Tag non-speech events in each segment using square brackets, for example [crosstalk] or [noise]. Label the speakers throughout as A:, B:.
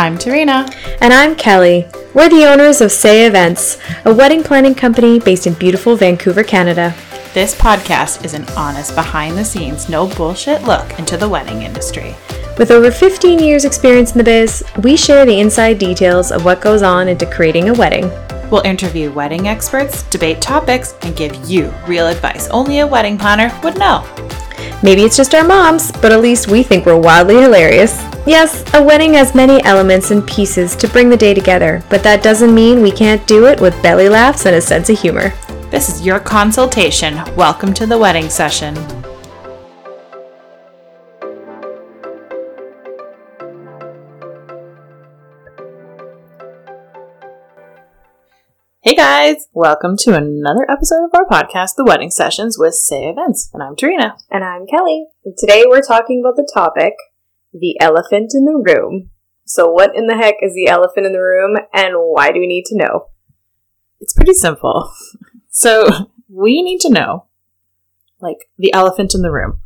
A: I'm Tarina.
B: And I'm Kelly. We're the owners of Say Events, a wedding planning company based in beautiful Vancouver, Canada.
A: This podcast is an honest, behind the scenes, no bullshit look into the wedding industry.
B: With over 15 years' experience in the biz, we share the inside details of what goes on into creating a wedding.
A: We'll interview wedding experts, debate topics, and give you real advice only a wedding planner would know.
B: Maybe it's just our moms, but at least we think we're wildly hilarious. Yes, a wedding has many elements and pieces to bring the day together, but that doesn't mean we can't do it with belly laughs and a sense of humor.
A: This is your consultation. Welcome to the wedding session. Hey guys, welcome to another episode of our podcast, The Wedding Sessions with Say Events. And I'm Tarina.
B: And I'm Kelly. And today we're talking about the topic the elephant in the room. So, what in the heck is the elephant in the room, and why do we need to know?
A: It's pretty simple. [laughs] So, we need to know, like, the elephant in the room.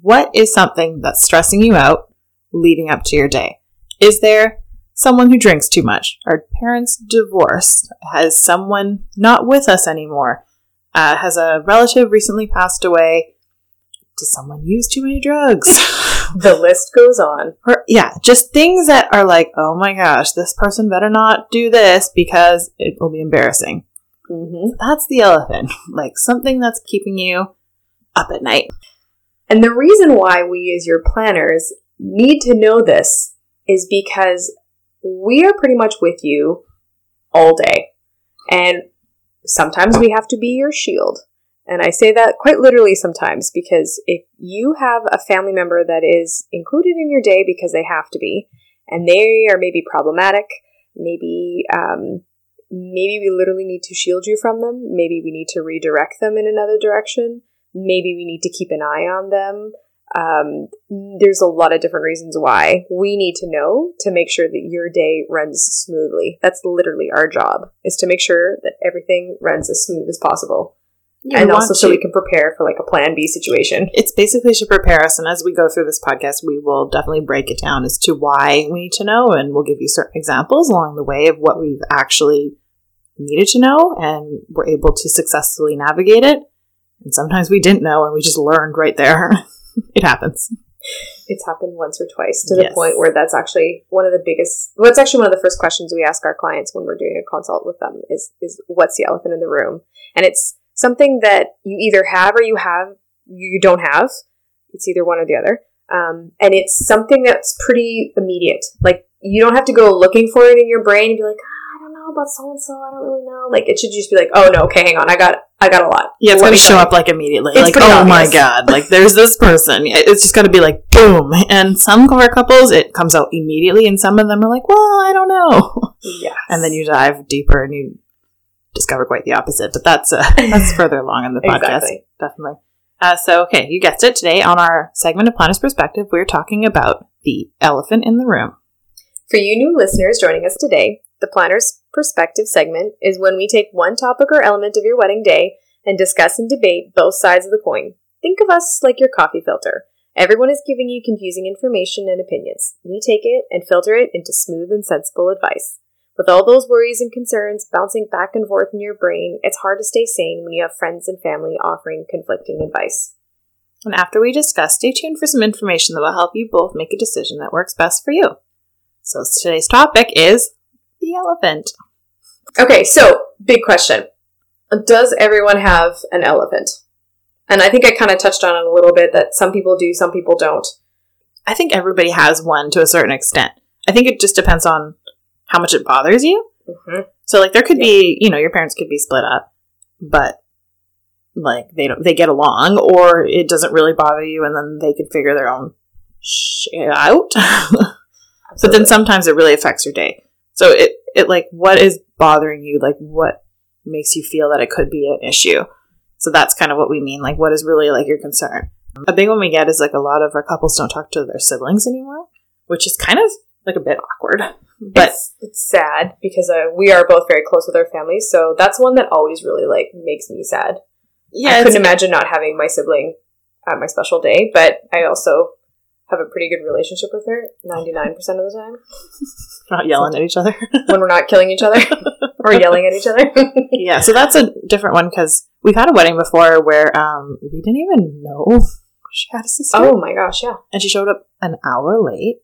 A: What is something that's stressing you out leading up to your day? Is there someone who drinks too much? Are parents divorced? Has someone not with us anymore? Uh, has a relative recently passed away? Does someone use too many drugs? [laughs]
B: the list goes on.
A: Or, yeah, just things that are like, oh my gosh, this person better not do this because it will be embarrassing.
B: Mm-hmm.
A: That's the elephant. [laughs] Like something that's keeping you up at night.
B: And the reason why we, as your planners, need to know this is because we are pretty much with you all day. And sometimes we have to be your shield. And I say that quite literally sometimes because if you have a family member that is included in your day because they have to be, and they are maybe problematic, maybe um, maybe we literally need to shield you from them, maybe we need to redirect them in another direction, maybe we need to keep an eye on them. Um, there's a lot of different reasons why we need to know to make sure that your day runs smoothly. That's literally our job is to make sure that everything runs as smooth as possible.
A: You
B: and also so
A: to-
B: we can prepare for like a plan B situation.
A: it's basically to prepare us and as we go through this podcast we will definitely break it down as to why we need to know and we'll give you certain examples along the way of what we've actually needed to know and we're able to successfully navigate it and sometimes we didn't know and we just learned right there [laughs] it happens
B: It's happened once or twice to the
A: Yes.
B: point where that's actually one of the biggest. What's actually one of the first questions we ask our clients when we're doing a consult with them is is what's the elephant in the room, and it's something that you either have or you have you don't have. It's either one or the other, um, and it's something that's pretty immediate. Like you don't have to go looking for it in your brain and be like, ah, I don't know about so and so. I don't really know. Like it should just be like, oh no, okay, hang on, I got I got a lot.
A: yeah it's going to show up like immediately
B: It's
A: like oh my god like [laughs] there's this person it's just going to be like boom and some of our couples it comes out immediately and some of them are like well i don't know
B: Yeah,
A: and then you dive deeper and you discover quite the opposite. But that's uh, [laughs] that's further along in the podcast,
B: Exactly.
A: definitely. Uh, so, okay, you guessed it. Today on our segment of Planner's Perspective, we're talking about the elephant in the room.
B: For you new listeners joining us today, the Planner's Perspective segment is when we take one topic or element of your wedding day and discuss and debate both sides of the coin. Think of us like your coffee filter. Everyone is giving you confusing information and opinions. We take it and filter it into smooth and sensible advice. With all those worries and concerns bouncing back and forth in your brain, it's hard to stay sane when you have friends and family offering conflicting advice.
A: And after we discuss, stay tuned for some information that will help you both make a decision that works best for you. So, today's topic is the elephant.
B: Okay, so big question. Does everyone have an elephant? And I think I kind of touched on it a little bit that some people do, some people don't.
A: I think everybody has one to a certain extent. I think it just depends on how much it bothers you.
B: Mm-hmm.
A: So like there could be, you know, your parents could be split up, but like they don't they get along or it doesn't really bother you and then they can figure their own shit out. [laughs] but then sometimes it really affects your day. So it it like what is bothering you? Like what makes you feel that it could be an issue? So that's kind of what we mean. Like what is really like your concern? A big one we get is like a lot of our couples don't talk to their siblings anymore, which is kind of like a bit awkward. But
B: it's, it's sad because uh, we are both very close with our families, so that's one that always really like makes me sad.
A: yeah,
B: I couldn't imagine not having my sibling at my special day, but I also have a pretty good relationship with her 99% of the time [laughs]
A: Not yelling at each other. [laughs]
B: when we're not killing each other [laughs] or yelling at each other.
A: yeah, so that's a different one because we've had a wedding before where um, we didn't even know she had a sister.
B: oh my gosh, yeah.
A: And she showed up an hour late.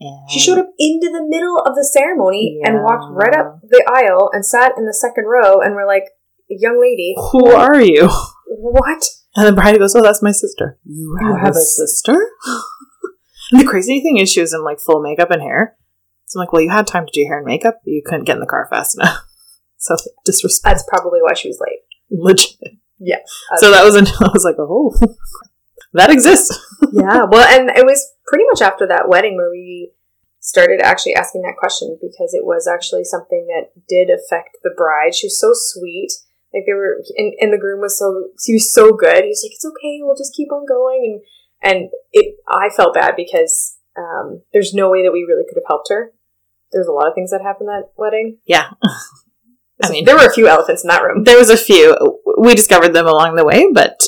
A: And
B: She showed up into the middle of the ceremony and walked right up the aisle and sat in the second row and we're like, young lady,
A: Who are you?
B: what?
A: And the bride goes, Oh, that's my sister. You have,
B: have
A: a
B: a
A: sister? and [gasps] the crazy thing is, she was in like full makeup and hair. So I'm like, Well, you had time to do your hair and makeup, but you couldn't get in the car fast enough. [laughs] So disrespect.
B: That's probably why she was late.
A: Legit.
B: Yeah.
A: So that was until [laughs] I was like, Oh, [laughs] that exists. [laughs]
B: yeah. Well, and it was pretty much after that wedding where we started actually asking that question because it was actually something that did affect the bride. She was so sweet. Like they were, and, and the groom was so he was so good. He was like, "It's okay, we'll just keep on going." And and it, I felt bad because um, there's no way that we really could have helped her. There's a lot of things that happened that wedding.
A: Yeah. [laughs] I mean,
B: there were a few elephants in that room.
A: There was a few. We discovered them along the way, but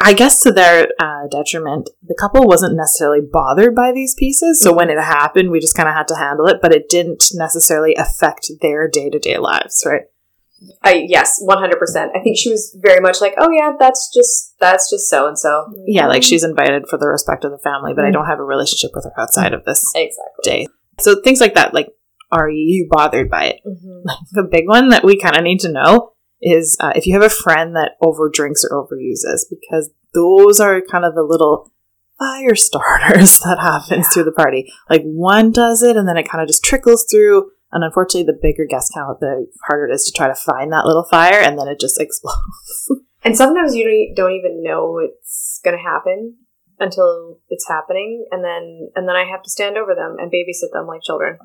A: I guess to their uh, detriment, the couple wasn't necessarily bothered by these pieces. So when it happened, we just kind of had to handle it, but it didn't necessarily affect their day to day lives, right?
B: I yes, one hundred percent. I think she was very much like, "Oh yeah, that's just that's just so and so."
A: Yeah, like she's invited for the respect of the family, but I don't have a relationship with her outside of this
B: exactly.
A: day. So things like that, like, are you bothered by it?
B: Mhm. [laughs]
A: the big one that we kind of need to know is uh, if you have a friend that over drinks or overuses, because those are kind of the little fire starters [laughs] that happens
B: Yeah.
A: through the party. Like one does it, and then it kind of just trickles through. And unfortunately, the bigger guest count, the harder it is to try to find that little fire, and then it just [laughs] explodes. [laughs]
B: And sometimes you don't even know it's going to happen until it's happening, and then and then I have to stand over them and babysit them like children.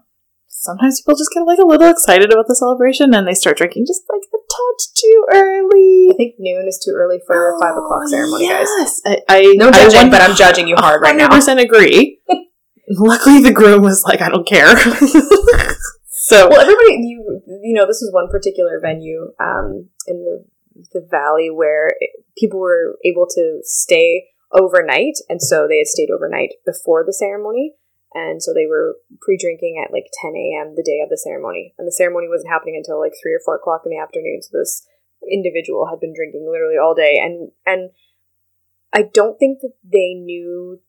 A: Sometimes people just get like a little excited about the celebration, and they start drinking just like a touch too early.
B: I think noon is too early for a five o'clock ceremony, guys.
A: I, I
B: No
A: I
B: judging, but I'm judging you hard right now.
A: 100% agree. [laughs] Luckily, the groom was like, I don't care. [laughs] so,
B: Well, everybody, you you know, this was one particular venue um, in the the valley where it- people were able to stay overnight, and so they had stayed overnight before the ceremony, and so they were pre-drinking at like 10 a.m. the day of the ceremony, and the ceremony wasn't happening until like three or four o'clock in the afternoon. So this individual had been drinking literally all day, and and I don't think that they knew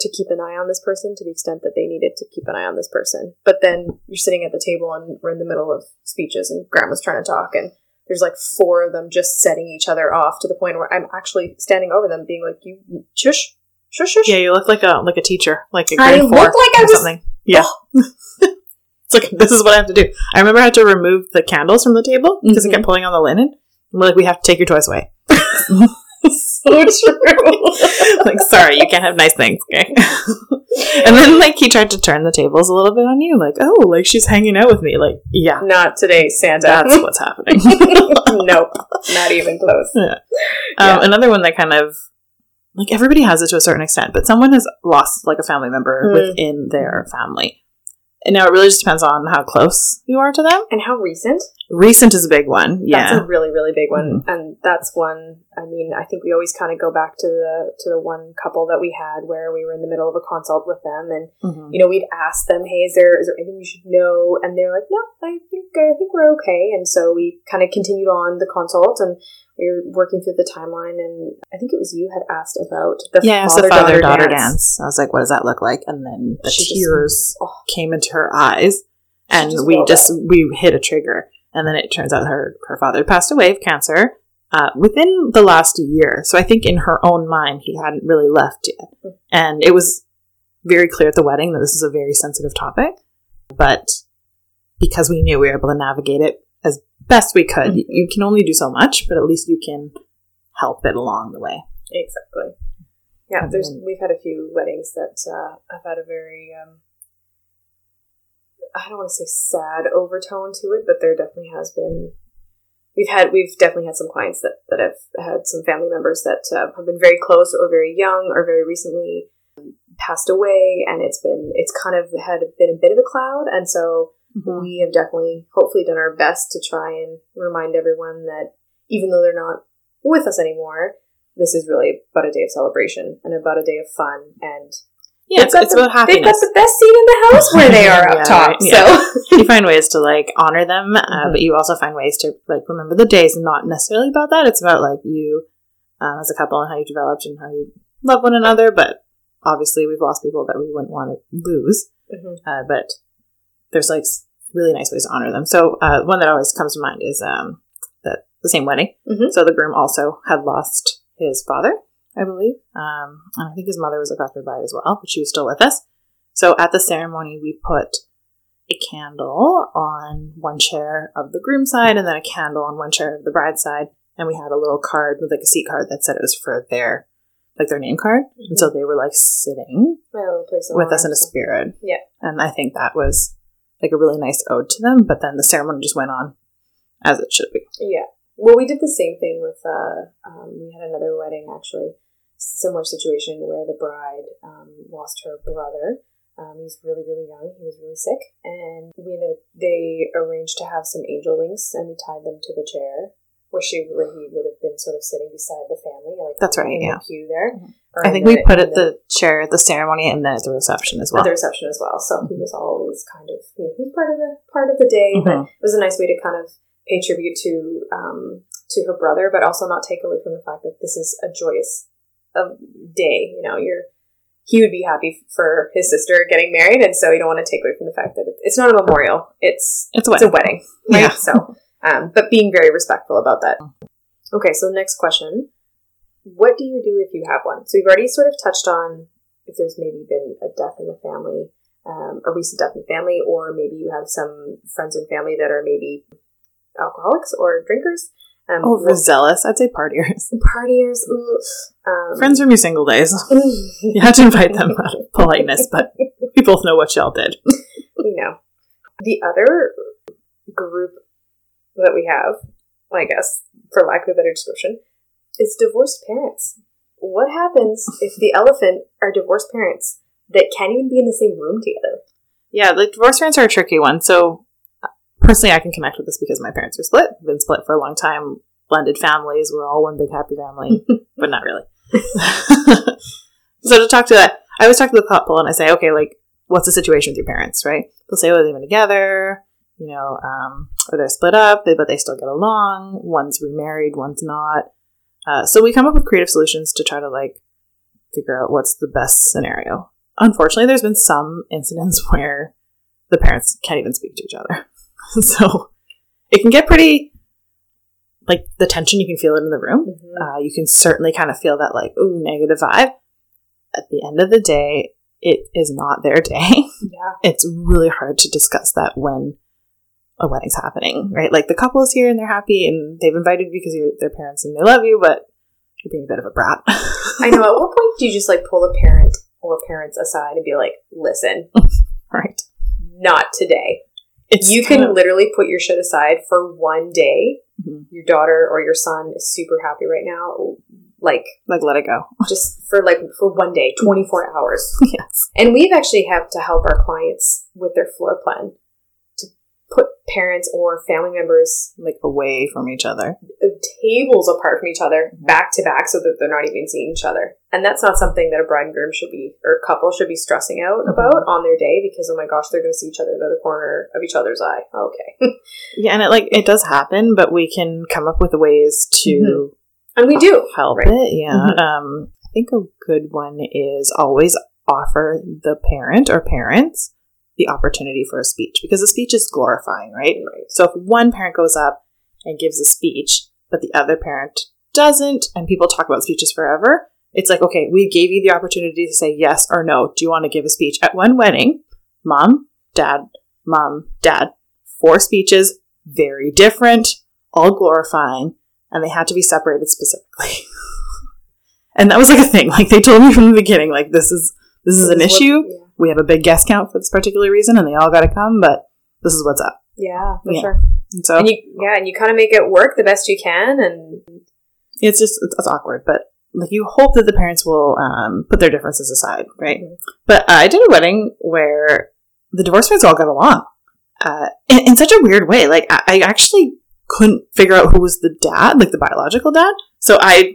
B: to keep an eye on this person to the extent that they needed to keep an eye on this person. But then you're sitting at the table and we're in the middle of speeches and grandma's trying to talk and there's like four of them just setting each other off to the point where I'm actually standing over them being like, you shush, shush, shush.
A: yeah, you look like a like a teacher, like a
B: I
A: grade four
B: look like I
A: or
B: was-
A: something. Yeah. [laughs] it's like, this is what I have to do. I remember I had to remove the candles from the table because
B: Mhm.
A: it kept pulling on the linen. I'm like, we have to take your toys away. [laughs]
B: so true. [laughs]
A: like, sorry, you can't have nice things, okay? and then, like, he tried to turn the tables a little bit on you, like, oh, like she's hanging out with me. Like, yeah,
B: Not today, Santa.
A: that's what's happening.
B: nope, not even close.
A: Um,
B: Yeah.
A: Another one that kind of like everybody has it to a certain extent, but someone has lost like a family member
B: Mm.
A: within their family. And now it really just depends on how close you are to them.
B: And how recent?
A: Recent is a big one. Yeah.
B: That's a really, really big one, and that's one. I mean, I think we always kind of go back to the to the one couple that we had where we were in the middle of a consult with them, and
A: Mhm.
B: you know, we'd ask them, "Hey, is there is there anything we should know?" And they're like, "No, I think I think we're okay." And so we kind of continued on the consult, and we were working through the timeline. And I think it was you had asked about the
A: Yeah,
B: father
A: father
B: daughter
A: daughter
B: dance.
A: dance. I was like, what does that look like? And then the
B: She just-
A: tears
B: oh.
A: came into her eyes, and
B: just
A: we just we hit a trigger. And then it turns out her her father passed away of cancer uh, within the last year. So I think in her own mind, he hadn't really left yet,
B: Mm.
A: and it was very clear at the wedding that this is a very sensitive topic. But because we knew we were able to navigate it as best we could,
B: Mhm.
A: you can only do so much, but at least you can help it along the way.
B: Exactly. Yeah,
A: And
B: there's
A: then-
B: we've had a few weddings that uh, have had a very um, I don't want to say sad overtone to it, but there definitely has been. We've had we've definitely had some clients that that have had some family members that uh, have been very close or very young or very recently passed away, and it's been it's kind of had been a bit of a cloud, and so we have definitely hopefully done our best to try and remind everyone that even though they're not with us anymore, this is really about a day of celebration and about a day of fun and
A: Yeah, it's, it's
B: the-
A: about
B: They've got the best seat in the house where they [laughs] are
A: Yeah,
B: up top.
A: yeah.
B: So [laughs]
A: you find ways to like honor them, uh,
B: Mhm.
A: but you also find ways to like remember the days. and Not necessarily about that. It's about like you um, as a couple and how you developed and how you love one another. But obviously, we've lost people that we wouldn't want to lose.
B: Mhm.
A: Uh, but there's like really nice ways to honor them. So uh, one that always comes to mind is um, the the same wedding.
B: Mhm.
A: So the groom also had lost his father, I believe, um, and I think his mother was affected by it as well, but she was still with us. So at the ceremony, we put a candle on one chair of the groom side, and then a candle on one chair of the bride side, and we had a little card with like a seat card that said it was for their like their name card, and so they were like sitting with us in a spirit.
B: Yeah.
A: And I think that was like a really nice ode to them. But then the ceremony just went on as it should be.
B: Yeah. Well, we did the same thing with. Uh, um, we had another wedding actually, similar situation where the bride um, lost her brother. Um, he was really, really young. He was really sick, and we ended up. They arranged to have some angel wings, and we tied them to the chair where she, where he would have been sort of sitting beside the family, like
A: That's right,
B: in
A: yeah.
B: the pew there.
A: Mhm. I think we put it the chair at the ceremony and then at the reception as well.
B: at the reception as well. So he was always kind of you know he was part of the part of the day, but
A: Mhm.
B: it was a nice way to kind of pay tribute to um, to her brother, but also not take away from the fact that this is a joyous uh, day. You know, you're he would be happy for his sister getting married, and so you don't want to take away from the fact that it's not a memorial; it's
A: It's a
B: it's a
A: wedding.
B: wedding, right?
A: Yeah.
B: So, um, but being very respectful about that. Okay, so next question: What do you do if you have one? So we've already sort of touched on if there's maybe been a death in the family, um, a recent death in the family, or maybe you have some friends and family that are maybe alcoholics or drinkers. Um,
A: Overzealous. I'd say partiers. [laughs]
B: partiers, um,
A: Friends from your single days. [laughs] You had to invite them out of politeness, but we both know what y'all did. [laughs]
B: we know. The other group that we have, I guess, for lack of a better description, is divorced parents. What happens if the elephant are divorced parents that can't even be in the same room together?
A: Yeah, like divorced parents are a tricky one. So uh, personally, I can connect with this because my parents were split. Been split for a long time. Blended families. We're all one big happy family, [laughs] but not really. [laughs] so to talk to that, I always talk to the couple and I say, okay, like, what's the situation with your parents, right? They'll say, oh, they've been together, you know, um, or they're split up, but they still get along. One's remarried, one's not. Uh, so we come up with creative solutions to try to like figure out what's the best scenario. Unfortunately, there's been some incidents [laughs] where the parents can't even speak to each other. [laughs] so it can get pretty like the tension you can feel it in the room. Uh, you can certainly kind of feel that like ooh negative vibe. At the end of the day, it is not their [laughs] day.
B: yeah.
A: it's really hard to discuss that when a wedding's happening, right? Like the couple is here and they're happy and they've invited you because you're their parents and they love you, but you're being a bit of a brat.
B: I know. At [laughs] what point do you just like pull a parent or parents aside and be like, listen, [laughs]
A: right?
B: not today.
A: It's
B: you can
A: of-
B: literally put your shit aside for one day.
A: Mhm.
B: Your daughter or your son is super happy right now. Like,
A: like let it go.
B: just for like for one day, 24 hours. [laughs]
A: yes.
B: And we've actually had to help our clients with their floor plan put parents or family members
A: Like away from each other.
B: uh, tables apart from each other, back to back, so that they're not even seeing each other. And that's not something that a bride and groom should be, or couple should be stressing out
A: Mhm.
B: about on their day because, oh my gosh, they're going to see each other of the corner of each other's eye. Okay. [laughs]
A: Yeah, and it like it does happen, but we can come up with ways to
B: and we do.
A: help
B: Right.
A: it. Yeah. Um, I think a good one is always offer the parent or parents the opportunity for a speech because the speech is glorifying, right?
B: Right.
A: So if one parent goes up and gives a speech, but the other parent doesn't, and people talk about speeches forever, it's like, okay, we gave you the opportunity to say yes or no. Do you want to give a speech? At one wedding, mom, dad, mom, dad, four speeches, very different, all glorifying, and they had to be separated specifically. [laughs] and that was like a thing. Like they told me from the beginning, like this is this is an issue. We have a big guest count for this particular reason, and they all got to come. But this is what's up.
B: Yeah, for
A: Yeah.
B: sure.
A: And so
B: And you, yeah, and you kind of make it work the best you can, and
A: it's just it's, it's awkward but like you hope that the parents will um, put their differences aside right
B: Mhm.
A: but i did a wedding where the divorce parents all got along uh, in, in such a weird way like I, I actually couldn't figure out who was the dad like the biological dad so i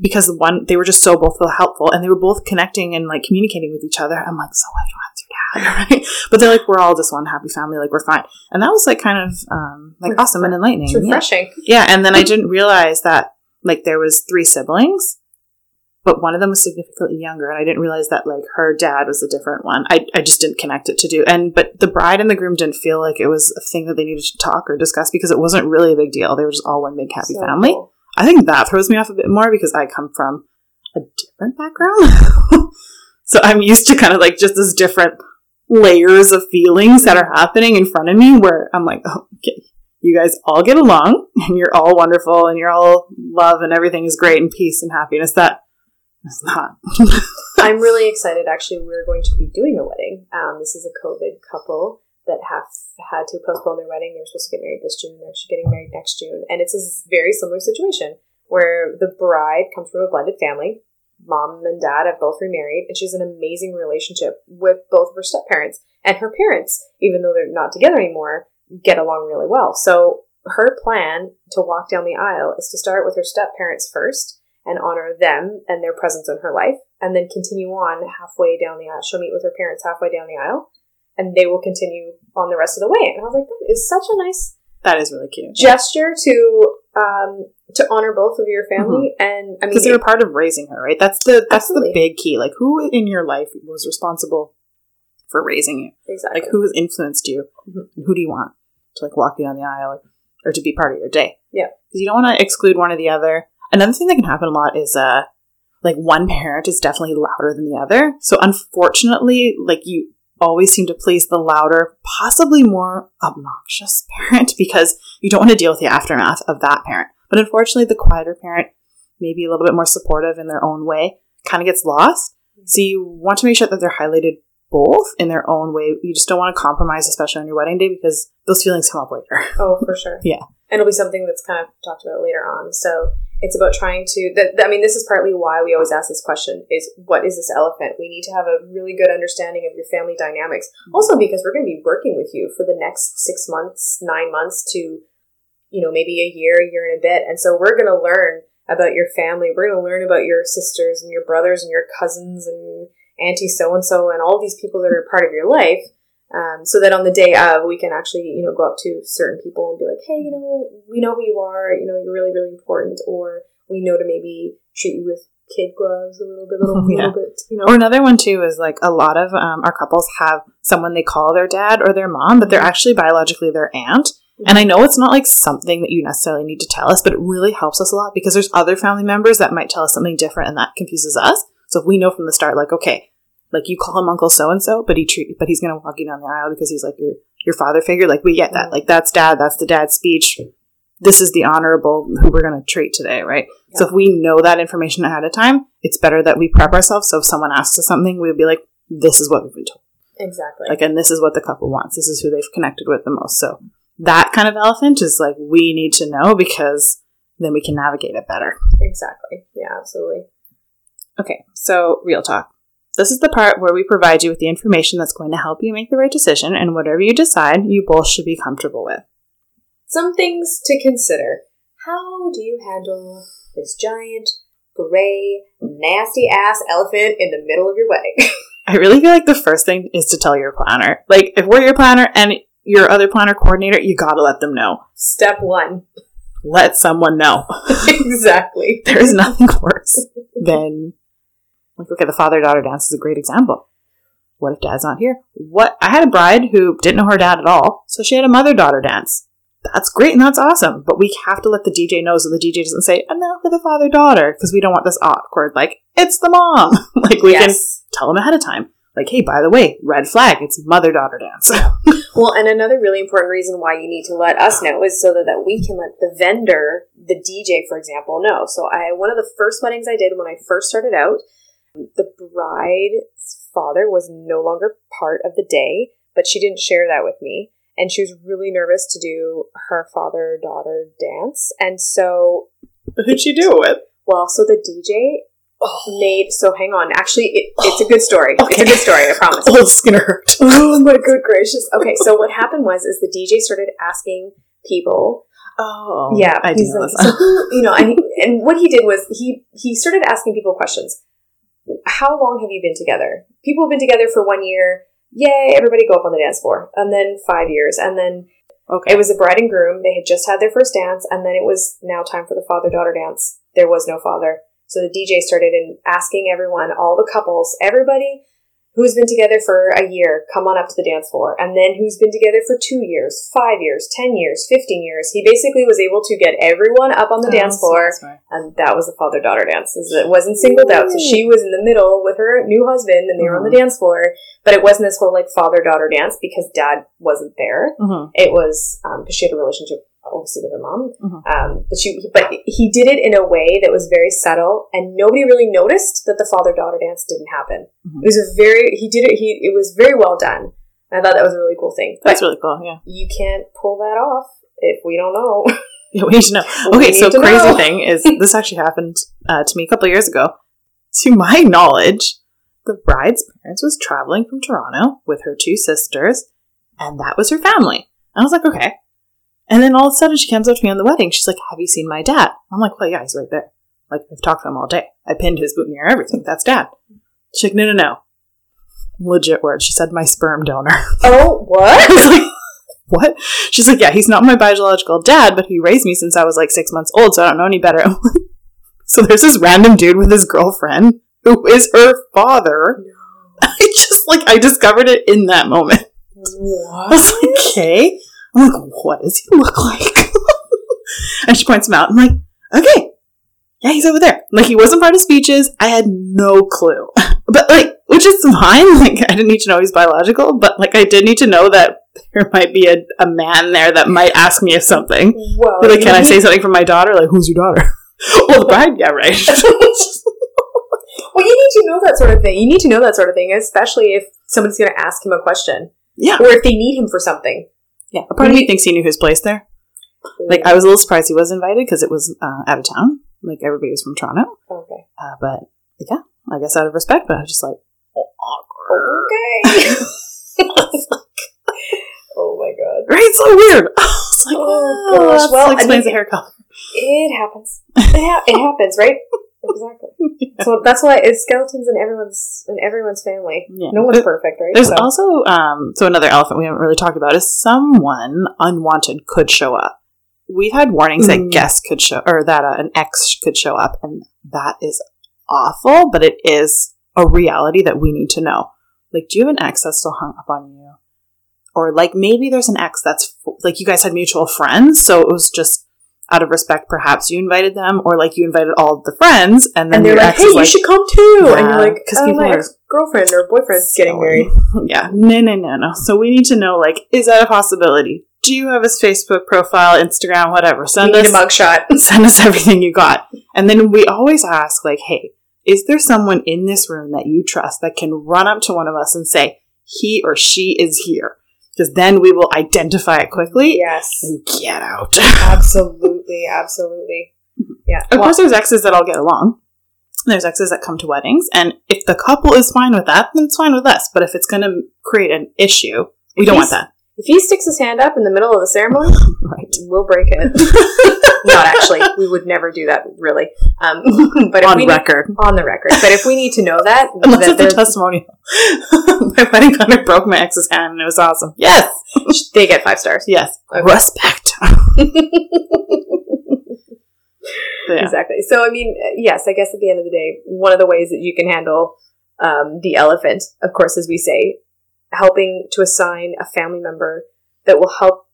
A: because the one they were just so both helpful and they were both connecting and like communicating with each other. I'm like, so what what's your dad? Right? But they're like, we're all just one happy family, like we're fine. And that was like kind of um like awesome and enlightening.
B: It's
A: Yeah.
B: refreshing.
A: Yeah, and then I [laughs] didn't realize that like there was three siblings, but one of them was significantly younger, and I didn't realize that like her dad was a different one. I, I just didn't connect it to do. And but the bride and the groom didn't feel like it was a thing that they needed to talk or discuss because it wasn't really a big deal. They were just all one big happy
B: So
A: family.
B: cool.
A: I think that throws me off a bit more because I come from a different background. [laughs] so I'm used to kind of like just this different layers of feelings that are happening in front of me where I'm like, oh, okay, you guys all get along and you're all wonderful and you're all love and everything is great and peace and happiness. That is not. [laughs]
B: I'm really excited. Actually, we're going to be doing a wedding. Um, this is a COVID couple that have had to postpone their wedding. They were supposed to get married this June. They're actually getting married next June, and it's a very similar situation where the bride comes from a blended family. Mom and dad have both remarried, and she has an amazing relationship with both of her step parents and her parents, even though they're not together anymore, get along really well. So her plan to walk down the aisle is to start with her step parents first and honor them and their presence in her life, and then continue on halfway down the aisle. She'll meet with her parents halfway down the aisle, and they will continue on the rest of the way. And I was like, that is such a nice
A: That is really cute.
B: gesture to um, to honor both of your family. And I mean,
A: Because they were part of raising her, right? That's the that's
B: Absolutely.
A: the big key. Like who in your life was responsible for raising you?
B: exactly.
A: Like who has influenced you?
B: Mhm.
A: And who do you want to like walk you down the aisle or, or to be part of your day?
B: Yeah.
A: Because you don't want to exclude one or the other. Another thing that can happen a lot is uh like one parent is definitely louder than the other. So unfortunately, like you always seem to please the louder, possibly more obnoxious [laughs] parent because you don't want to deal with the aftermath of that parent. But unfortunately, the quieter parent, maybe a little bit more supportive in their own way, kind of gets lost. So you want to make sure that they're highlighted both in their own way. You just don't want to compromise, especially on your wedding day, because those feelings come up later.
B: Oh, for sure. [laughs]
A: Yeah.
B: And it'll be something that's kind of talked about later on. So it's about trying to, that, I mean, this is partly why we always ask this question is what is this elephant? We need to have a really good understanding of your family dynamics. Mm-hmm. Also because we're going to be working with you for the next six months, nine months to, you know, maybe a year, a year and a bit. And so we're going to learn about your family. We're going to learn about your sisters and your brothers and your cousins and auntie so and so and all these people that are part of your life um, so that on the day of we can actually you know go up to certain people and be like hey you know we know who you are you know you're really really important or we know to maybe treat you with kid gloves a little bit little, [laughs]
A: Yeah.
B: little bit you know
A: Or another one too is like a lot of um, our couples have someone they call their dad or their mom, but they're actually biologically their aunt. And I know it's not like something that you necessarily need to tell us, but it really helps us a lot because there's other family members that might tell us something different and that confuses us. So if we know from the start, like, okay, like you call him Uncle so and so, but he treat, but he's gonna walk you down the aisle because he's like your your father figure. Like we get that. Like that's dad. That's the dad speech. This is the honorable who we're gonna treat today, right? So if we know that information ahead of time, it's better that we prep ourselves. So if someone asks us something, we'd be like, "This is what we've been told."
B: exactly
A: Like, and this is what the couple wants. This is who they've connected with the most. So that kind of elephant is like we need to know because then we can navigate it better.
B: exactly yeah absolutely
A: Okay, so real talk. This is the part where we provide you with the information that's going to help you make the right decision, and whatever you decide, you both should be comfortable with.
B: some things to consider how do you handle this giant gray nasty ass elephant in the middle of your wedding [laughs]
A: I really feel like the first thing is to tell your planner. Like, if we're your planner and your other planner coordinator, you gotta let them know.
B: step one
A: Let someone know. [laughs]
B: exactly
A: there is nothing worse than like okay the father daughter dance is a great example. What if dad's not here? What i had a bride who didn't know her dad at all so she had a mother daughter dance. That's great and that's awesome but we have to let the dj know so the dj doesn't say and now for the father daughter because we don't want this awkward like it's the mom. [laughs] Like we can tell them ahead of time like hey by the way red flag it's mother daughter dance. [laughs]
B: Well, and another really important reason why you need to let us know is so that, that we can let the vendor, the DJ, for example, know. So I one of the first weddings I did when I first started out, the bride's father was no longer part of the day, but she didn't share that with me. And she was really nervous to do her father daughter dance. And so
A: who'd she do it with
B: well, so the DJ oh. made so hang on. Actually it, it's a oh. good story. It's a good story, I [laughs] promise.
A: oh it's gonna hurt [laughs]
B: oh my good gracious. Okay, so what happened was is the DJ started asking people
A: Oh,
B: yeah,
A: I
B: he's like, so who, you know, and, [laughs] he, and what he did was he he started asking people questions. How long have you been together? People have been together for one year. Yay! Everybody go up on the dance floor. And then five years, and then
A: okay.
B: it was the bride and groom. They had just had their first dance, and then it was now time for the father daughter dance. There was no father, so the DJ started in asking everyone, all the couples, everybody who's been together for a year, come on up to the dance floor. And then who's been together for two years, five years, ten years, fifteen years. He basically was able to get everyone up on the
A: Oh,
B: dance floor,
A: right.
B: and that was the father daughter dance. It wasn't singled out, so she was in the middle with her new husband, and they were on the dance floor. But it wasn't this whole like father daughter dance because dad wasn't there.
A: Mhm.
B: It was because she had a relationship obviously with her mom,
A: Mhm.
B: um, but she but he did it in a way that was very subtle, and nobody really noticed that the father daughter dance didn't happen.
A: Mhm.
B: It was a very he did it he it was very well done. I thought that was a really cool thing. But
A: That's really cool. Yeah.
B: you can't pull that off if we don't know. [laughs]
A: Yeah, we need to know. Okay, so crazy
B: know.
A: thing is [laughs] this actually happened uh, to me a couple of years ago. To my [laughs] knowledge, the bride's parents was traveling from Toronto with her two sisters, and that was her family. I was like, okay. And then all of a sudden, she comes up to me on the wedding. She's like, "Have you seen my dad?" I'm like, "Well, yeah, he's right there. Like, I've talked to him all day. I pinned his boutonniere, everything. That's dad." She's like, "No, no, no, legit word." She said, "My sperm donor."
B: oh, what? [laughs]
A: I was like, what? She's like, yeah, he's not my biological dad, but he raised me since I was like six months old, so I don't know any better. [laughs] So there's this random dude with his girlfriend who is her father. [laughs] I just like I discovered it in that moment. I
B: What?
A: was like, okay. I'm like, what does he look like? [laughs] and she points him out. I'm like, okay, yeah, he's over there. Like he wasn't part of speeches. I had no clue, [laughs] but like, which is fine. [laughs] Like I didn't need to know he's biological, but like I did need to know that there might be a, a man there that might ask me of something.
B: Well,
A: like, can I say something for my daughter? Like, who's your daughter? well, the bride. Yeah, right.
B: Well, you need to know that sort of thing. You need to know that sort of thing, especially if somebody's going to ask him a question
A: yeah,
B: or if they need him for something.
A: Yeah. A part of me thinks he knew his place there. Like I was a little surprised he was invited because it was uh, out of town. Like everybody was from Toronto.
B: okay.
A: Uh, but yeah, I guess out of respect, but I was just like, oh, awkward.
B: Okay. [laughs] oh my god. [laughs]
A: Right? So weird. [laughs] I was like,
B: Oh,
A: oh,
B: gosh. Well, I
A: explains
B: mean-
A: the hair color.
B: It happens. It, ha- it happens, right? Exactly. [laughs] So that's why it's skeletons in everyone's in everyone's family.
A: Yeah.
B: No one's perfect, right?
A: There's
B: So-
A: also um, so another elephant we haven't really talked about is someone unwanted could show up. We've had warnings that
B: Mm.
A: guests could show or that uh, an ex could show up, and that is awful. But it is a reality that we need to know. Like, do you have an ex that's still hung up on you, or like maybe there's an ex that's like you guys had mutual friends, so it was just out of respect, perhaps you invited them, or like you invited all the friends, and then
B: and they're like, "Hey, you
A: like,
B: should come too," and
A: Yeah,
B: you're like,
A: 'cause
B: "Oh,
A: people
B: my
A: are-
B: girlfriend or boyfriend's getting married." [laughs]
A: Yeah. No, no, no, no. So we need to know, like, is that a possibility? Do you have his Facebook profile, Instagram, whatever?
B: We
A: Send
B: need a mugshot. [laughs]
A: send us everything you got. And then we always ask, like, hey, is there someone in this room that you trust that can run up to one of us and say, he or she is here? Because then we will identify it quickly
B: Yes,
A: and get out.
B: absolutely, absolutely. Yeah.
A: Of
B: Well,
A: course, there's exes that all get along. There's exes that come to weddings, and if the couple is fine with that, then it's fine with us. But if it's going to create an issue, we don't want that.
B: if he sticks his hand up in the middle of the ceremony, [laughs]
A: Right.
B: we'll break it. [laughs] We would never do that, really. Um, [laughs] but
A: On record.
B: Need, on the record. But if we need to know that, [laughs]
A: Unless
B: that
A: it's a testimonial. [laughs] My wedding planner broke my ex's hand, and it was awesome. Yes!
B: they get five stars.
A: Yes.
B: Okay.
A: Respect. yeah.
B: Exactly. So, I mean, uh, yes, I guess at the end of the day, one of the ways that you can handle um, the elephant, of course, as we say, helping to assign a family member that will help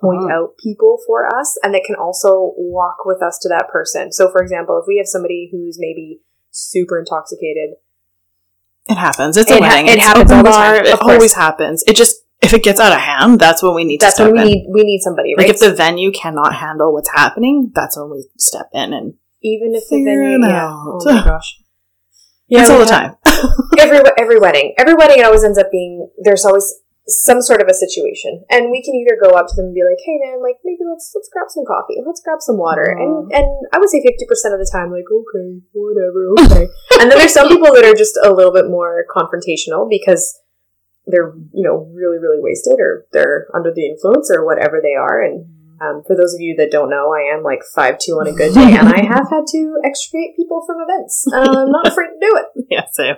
B: point
A: Mhm.
B: out people for us and that can also walk with us to that person. So, for example, if we have somebody who's maybe super intoxicated,
A: It happens. It's a
B: It ha-
A: wedding.
B: it
A: It's
B: happens
A: open
B: all the
A: bar.
B: time,
A: It always happens. It just, if it gets out of hand, that's when we need
B: that's
A: to step
B: when we
A: in.
B: need we need somebody, right?
A: Like if the venue cannot handle what's happening, that's when we step in and
B: Even if the venue, yeah. Oh my gosh. [laughs]
A: it's all the time. [laughs]
B: every every wedding, every wedding, it always ends up being there's always some sort of a situation, and we can either go up to them and be like, "Hey, man, like maybe let's let's grab some coffee, let's grab some water," and and I would say fifty percent of the time, like, okay, whatever, [laughs] okay. and then there's some [laughs] people that are just a little bit more confrontational because they're you know really really wasted or they're under the influence or whatever they are, and Um, for those of you that don't know, I am like five two on a good [laughs] day, and I have had to extricate people from events. And I'm not afraid to do it.
A: Yeah, same.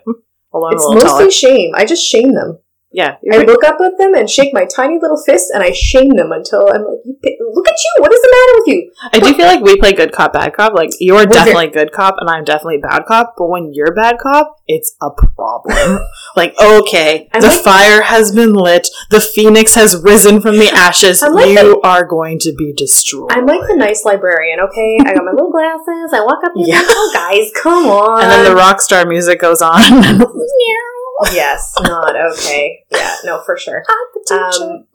A: Along
B: It's
A: little taller.
B: mostly shame. I just shame them.
A: Yeah,
B: I look up at them and shake my tiny little fist, and I shame them until I'm like, look at you! What is the matter with you?"
A: I do feel like we play good cop, bad cop. Like you're
B: We're
A: definitely good cop, and I'm definitely bad cop. But when you're bad cop, it's a problem. [laughs] like, okay,
B: I'm
A: the
B: like-
A: fire has been lit, the phoenix has risen from the ashes.
B: Like
A: you are going to be destroyed.
B: I'm like the nice librarian. Okay, I got my little glasses. I walk up to [laughs]
A: Yeah.
B: them. Oh, guys, come on.
A: and then the rock star music goes on. [laughs] [laughs]
B: yes, not okay. Yeah, no, for sure. Um,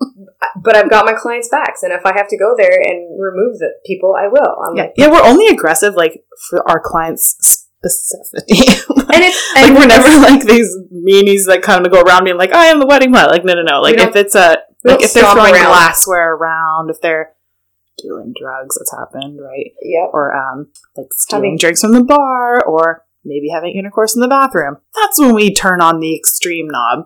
B: but I've got my clients' backs, and if I have to go there and remove the people, I will. I'm
A: yeah,
B: like,
A: yeah, we're only aggressive like for our clients' specificity. [laughs]
B: and it's
A: like
B: and
A: we're never like these meanies that kind of go around being like, "I am the wedding planner." Like, no, no, no. Like if it's a like if they're throwing
B: around.
A: glassware around, if they're doing drugs, that's happened, right?
B: Yeah.
A: Or um, like stealing
B: Having-
A: drinks from the bar, or maybe having intercourse in the bathroom. That's when we turn on the extreme knob.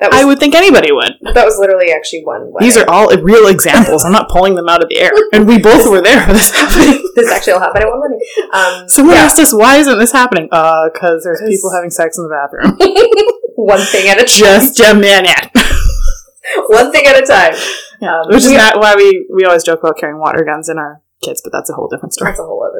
B: That was
A: I would think anybody would.
B: that was literally actually one.
A: Way.
B: These
A: are all real examples. I'm not pulling them out of the air, and we both were there for this [laughs] happening.
B: this actually all happened at one wedding. Um,
A: Someone
B: yeah,
A: asked us, "Why isn't this happening?" Uh, because there's
B: 'Cause-
A: people having sex in the bathroom. [laughs]
B: one thing at a time.
A: Just a minute. [laughs]
B: one thing at a time.
A: Yeah,
B: Um,
A: which is
B: we-
A: not why we we always joke about carrying water guns in our kids, but that's a whole different story.
B: That's a whole other yeah.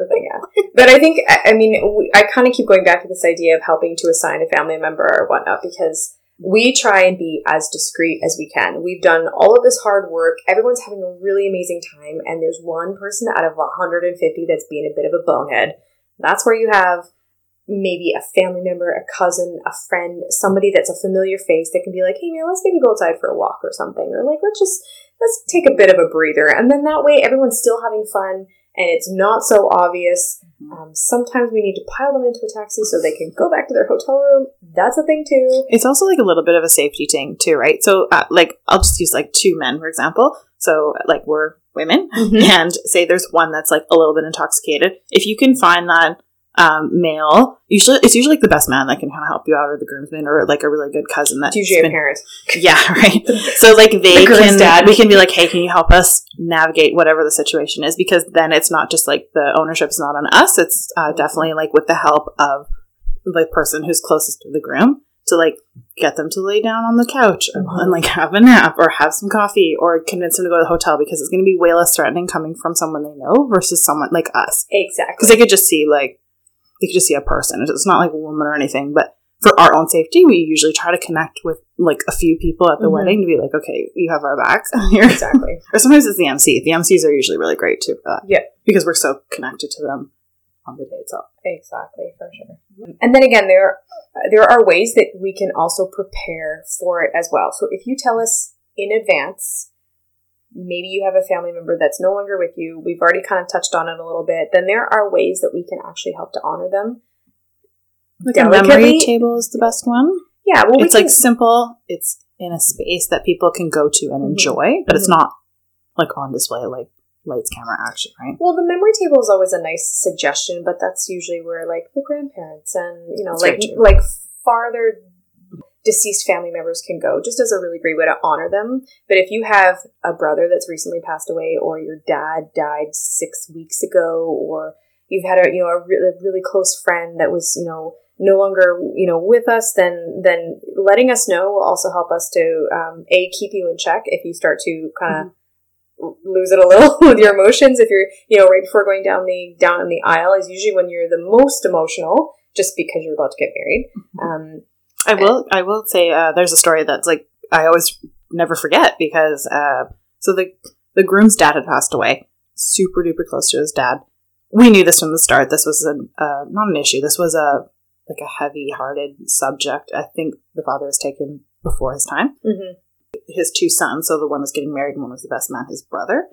B: But I think, I mean, I kind of keep going back to this idea of helping to assign a family member or whatnot because we try and be as discreet as we can. We've done all of this hard work. Everyone's having a really amazing time, and there's one person out of 150 that's being a bit of a bonehead. That's where you have maybe a family member, a cousin, a friend, somebody that's a familiar face that can be like, hey man, let's maybe go outside for a walk or something. Or like, let's just, let's take a bit of a breather. And then that way everyone's still having fun and it's not so obvious. Um, sometimes we need to pile them into a taxi so they can go back to their hotel room. That's a thing too.
A: It's also like a little bit of a safety thing too, right? So, uh, like, I'll just use like two men, for example. So, like, we're women, and say there's one that's like a little bit intoxicated. If you can find that um, male, usually it's usually like the best man that can kind of help you out, or the groomsman, or like a really good cousin that
B: It's usually a parent.
A: Yeah, right. So like they
B: The
A: can
B: dad.
A: we can be like, hey, can you help us navigate whatever the situation is? Because then it's not just like the ownership's not on us. It's uh, definitely like with the help of the person who's closest to the groom to like get them to lay down on the couch and,
B: Mhm.
A: and like have a nap or have some coffee or convince them to go to the hotel because it's going to be way less threatening coming from someone they know versus someone like us
B: Exactly.
A: because they could just see like they could just see a person. It's not like a woman or anything, but for our own safety, we usually try to connect with like a few people at the
B: Mhm.
A: wedding to be like, okay, you have our back [laughs] here.
B: exactly.
A: or sometimes it's the MC. The MCs are usually really great too for that.
B: Yeah.
A: because we're so connected to them on the day itself.
B: Exactly, for sure. And then again, there there are ways that we can also prepare for it as well. So if you tell us in advance, maybe you have a family member that's no longer with you. We've already kind of touched on it a little bit. Then there are ways that we can actually help to honor them.
A: Like a memory table is the best one.
B: Yeah, well, we
A: it's
B: can,
A: like simple. It's in a space that people can go to and
B: Mhm.
A: enjoy, but it's
B: Mhm.
A: not like on display like lights, camera, action, right?
B: Well, the memory table is always a nice suggestion, but that's usually where like the grandparents and you know,
A: That's
B: like like farther deceased family members can go, just as a really great way to honor them. But if you have a brother that's recently passed away, or your dad died six weeks ago, or you've had a you know a really, really close friend that was you know no longer you know with us, then then letting us know will also help us to um, a keep you in check if you start to kind of lose it a little [laughs] with your emotions if you're you know right before going down the down in the aisle is usually when you're the most emotional just because you're about to get married. Um
A: I will. I will say uh, there's a story that's like I always never forget because uh, so the the groom's dad had passed away, super duper close to his dad. We knew this from the start. This was a uh, not an issue. This was a like a heavy hearted subject. I think the father was taken before his time.
B: mhm.
A: His two sons, so the one was getting married and one was the best man, his brother.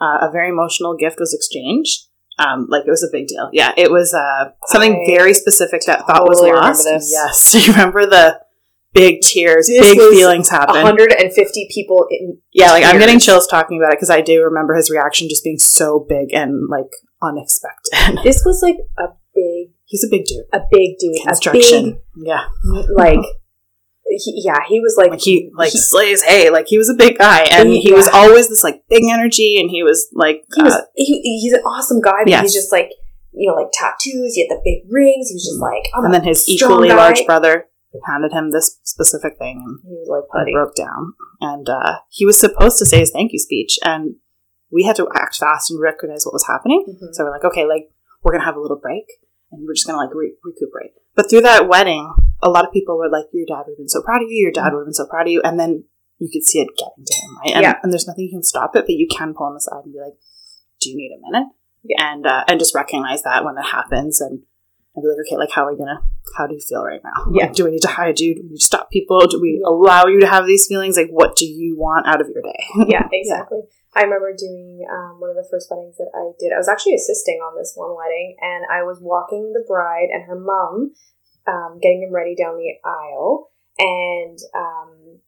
A: Uh, a very emotional gift was exchanged. Um, like it was a big deal. Yeah, it was uh, something
B: I
A: very specific that thought was
B: totally remember
A: lost. Yes, do [laughs] you remember the big tears,
B: This
A: big feelings happen?
B: 150 people in
A: Yeah, like I'm getting chills talking about it because I do remember his reaction just being so big and like unexpected. [laughs]
B: this was like a big
A: He's a big dude.
B: a big dude a
A: Construction. Yeah.
B: like he, yeah, he was like,
A: Like he like
B: he-
A: slays hay. Like he was a big guy, and
B: He-
A: he was always this like big energy, and he was like
B: he was
A: uh,
B: he, he's an awesome guy, but
A: Yes.
B: he's just like you know, like tattoos. He had the big rings. He was just like, I'm
A: and then his equally
B: guy.
A: large brother handed him this specific thing, and
B: He was like putty.
A: broke down. And uh, he was supposed to say his thank you speech, and we had to act fast and recognize what was happening.
B: Mhm.
A: So we're like, okay, like we're gonna have a little break, and we're just gonna like re- recuperate. But through that wedding, a lot of people were like, "Your dad would have been so proud of you. Your dad would have been so proud of you." And then you could see it getting to him, right? And,
B: Yeah.
A: and there's nothing you can stop it, but you can pull him aside and be like, "Do you need a minute?"
B: Yeah.
A: And uh, and just recognize that when it happens, and and be like, "Okay, like how are we gonna? How do you feel right now?
B: Yeah.
A: Like, do we need to hide you? Do we stop people? Do we
B: Yeah.
A: allow you to have these feelings? Like, what do you want out of your day?" [laughs]
B: yeah, exactly. I remember doing um, one of the first weddings that I did. I was actually assisting on this one wedding, and I was walking the bride and her mom, um, getting them ready down the aisle, and um,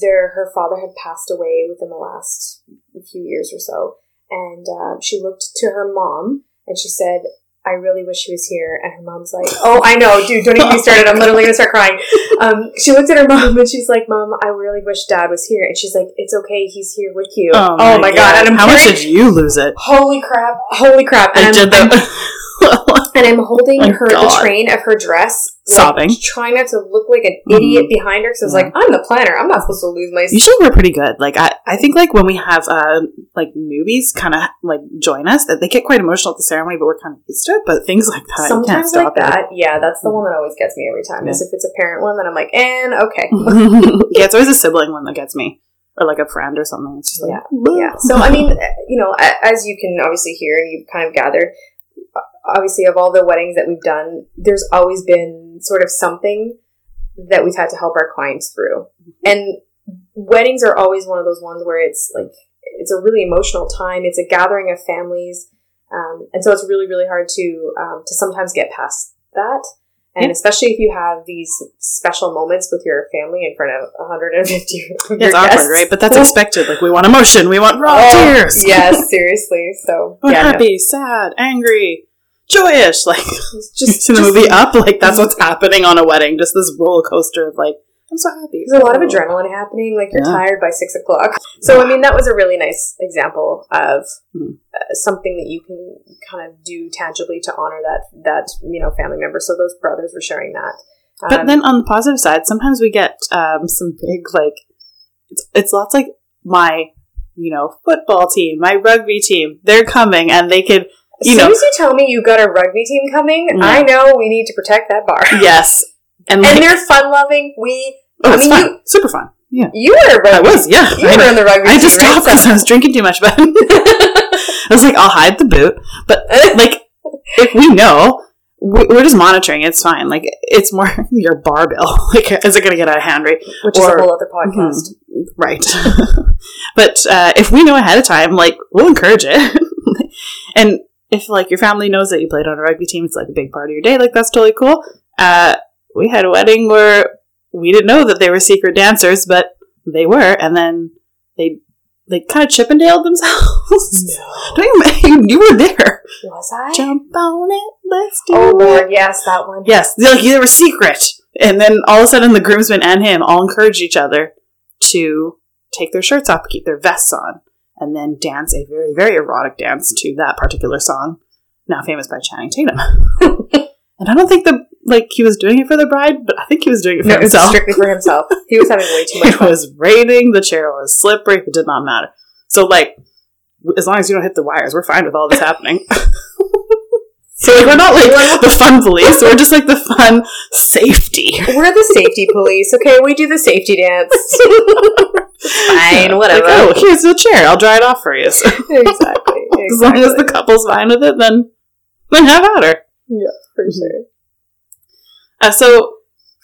B: their her father had passed away within the last few years or so, and uh, she looked to her mom and she said. I really wish she was here. And her mom's like, Oh, I know, dude, don't even get me started. I'm literally gonna start crying. Um, she looks at her mom and she's like, Mom, I really wish dad was here. And she's like, It's okay, he's here with you. Oh, my god. And I'm
A: how much did you lose it?
B: Holy crap! Holy crap! And
A: I
B: I'm,
A: did that. [laughs]
B: and I'm holding
A: My
B: her the train of her dress, like,
A: Sobbing.
B: trying not to look like an idiot behind her. Because I was
A: Yeah.
B: like, I'm the planner. I'm not supposed to lose my.
A: Usually we're pretty good. Like I, I think like when we have uh like newbies kind of like join us, that they get quite emotional at the ceremony, but we're kind of used to it. But things like that,
B: Sometimes like
A: stop it.
B: that, yeah, that's the one that always gets me every time. Is if it's a parent one, then I'm like, and okay, [laughs]
A: yeah, it's always a [laughs] sibling one that gets me, or like a friend or something. It's just like,
B: yeah. So I mean, you know, as you can obviously hear, and you've kind of gathered, obviously of all the weddings that we've done, there's always been sort of something that we've had to help our clients through, and weddings are always one of those ones where it's like it's a really emotional time. It's a gathering of families, um, and so it's really really hard to um, to sometimes get past that. And
A: Yeah.
B: especially if you have these special moments with your family in front of 150 of your
A: it's awkward,
B: guests.
A: right? But that's expected. Like we want emotion, we want raw
B: Oh,
A: tears.
B: yes, [laughs] seriously. So yeah, no,
A: happy, sad, angry, joyous. Like just
B: just [laughs]
A: in the movie Up, like that's what's happening on a wedding. Just this roller coaster of like, I'm so happy.
B: There's a lot of adrenaline happening. Like you're
A: Yeah.
B: tired by six o'clock. So I mean, that was a really nice example of
A: Mhm.
B: uh, something that you can kind of do tangibly to honor that that you know family member. So those brothers were sharing that.
A: But
B: Um,
A: then on the positive side, sometimes we get um, some big like it's, it's lots like my you know football team, my rugby team. They're coming and they could
B: as
A: you
B: soon
A: know-
B: as you tell me you got a rugby team coming,
A: Yeah.
B: I know we need to protect that bar.
A: yes, [laughs] and, like,
B: and they're fun loving. We,
A: oh,
B: I mean,
A: fun.
B: you
A: super fun. Yeah,
B: you were rugby.
A: I was. Yeah,
B: You
A: I,
B: were in the rugby.
A: I just
B: team, right?
A: stopped because I was drinking too much. [laughs] But I was like, I'll hide the boot. But [laughs] like, if we know. we- We're just monitoring. It's fine. Like it's more [laughs] your bar bill. Like, is it going to get out of hand? Right?
B: which is a whole other podcast.
A: Mhm. Right. but uh, if we know ahead of time, like we'll encourage it. and if like your family knows that you played on a rugby team, it's like a big part of your day. Like that's totally cool. Uh, we had a wedding where we didn't know that they were secret dancers, but they were, and then they they kind of Chippendaled themselves. [laughs] [laughs] Don't you, you were there.
B: Was I?
A: Jump on it. Let's do
B: Oh
A: it.
B: Lord, yes, that one.
A: Yes, they like they were secret, and then all of a sudden the groomsmen and him all encouraged each other to take their shirts off, keep their vests on, and then dance a very very erotic dance to that particular song, now famous by Channing Tatum. [laughs] and I don't think the like he was doing it for the bride, but I think he was doing it for
B: No,
A: himself.
B: strictly for himself. He was having way too [laughs] much
A: it was raining, the chair was slippery, it did not matter. So like, as long as you don't hit the wires, we're fine with all this happening. [laughs] so like, we're not like the fun [laughs] police, we're just like the fun safety.
B: We're the safety police. Okay, we do the safety dance. Fine,
A: Like,
B: whatever.
A: oh, here's the chair, I'll dry it off for you. So,
B: exactly.
A: as long as the couple's fine with it, then then have at her.
B: yeah, for sure.
A: Uh, so,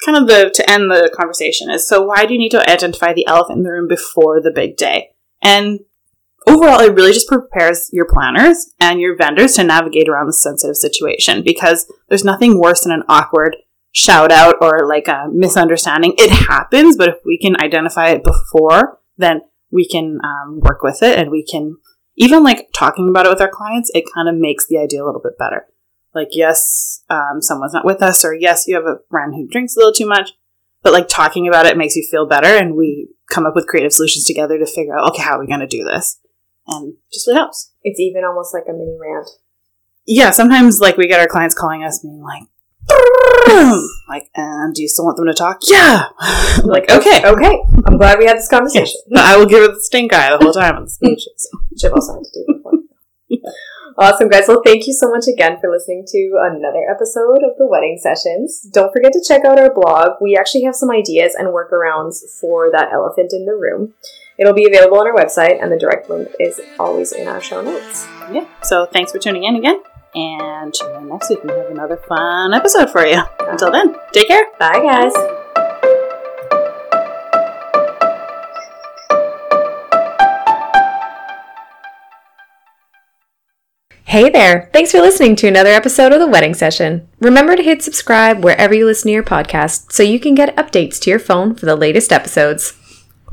A: kind of the to end the conversation is so why do you need to identify the elephant in the room before the big day? And overall, it really just prepares your planners and your vendors to navigate around the sensitive situation because there's nothing worse than an awkward shout out or like a misunderstanding. It happens, but if we can identify it before, then we can um, work with it and we can even like talking about it with our clients. It kind of makes the idea a little bit better like yes um, someone's not with us or yes you have a friend who drinks a little too much but like talking about it makes you feel better, and we come up with creative solutions together to figure out okay how are we going to do this, and just really helps.
B: It's even almost like a mini rant.
A: Yeah, sometimes like we get our clients calling us being like. [laughs] like, and do you still want them to talk? Yeah. [laughs] like, okay.
B: Okay. I'm glad we had this conversation.
A: Yes. [laughs] I will give it the stink eye the whole time on the.
B: Which I've also had to do before. Awesome, guys. Well, thank you so much again for listening to another episode of the Wedding Sessions. Don't forget to check out our blog. We actually have some ideas and workarounds for that elephant in the room. It'll be available on our website, and the direct link is always in our show notes.
A: Yeah. So thanks for tuning in again. And tune in next week. We have another fun episode for you. Until then, take care.
B: Bye, guys. Hey there! Thanks for listening to another episode of The Wedding Session. Remember to hit subscribe wherever you listen to your podcast so you can get updates to your phone for the latest episodes.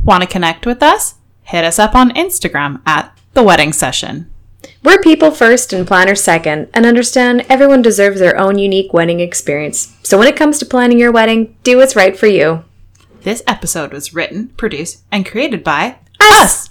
C: Want to connect with us? Hit us up on Instagram at The Wedding Session.
B: We're people first and planners second, and understand everyone deserves their own unique wedding experience. So when it comes to planning your wedding, do what's right for you.
C: This episode was written, produced, and created by
B: us.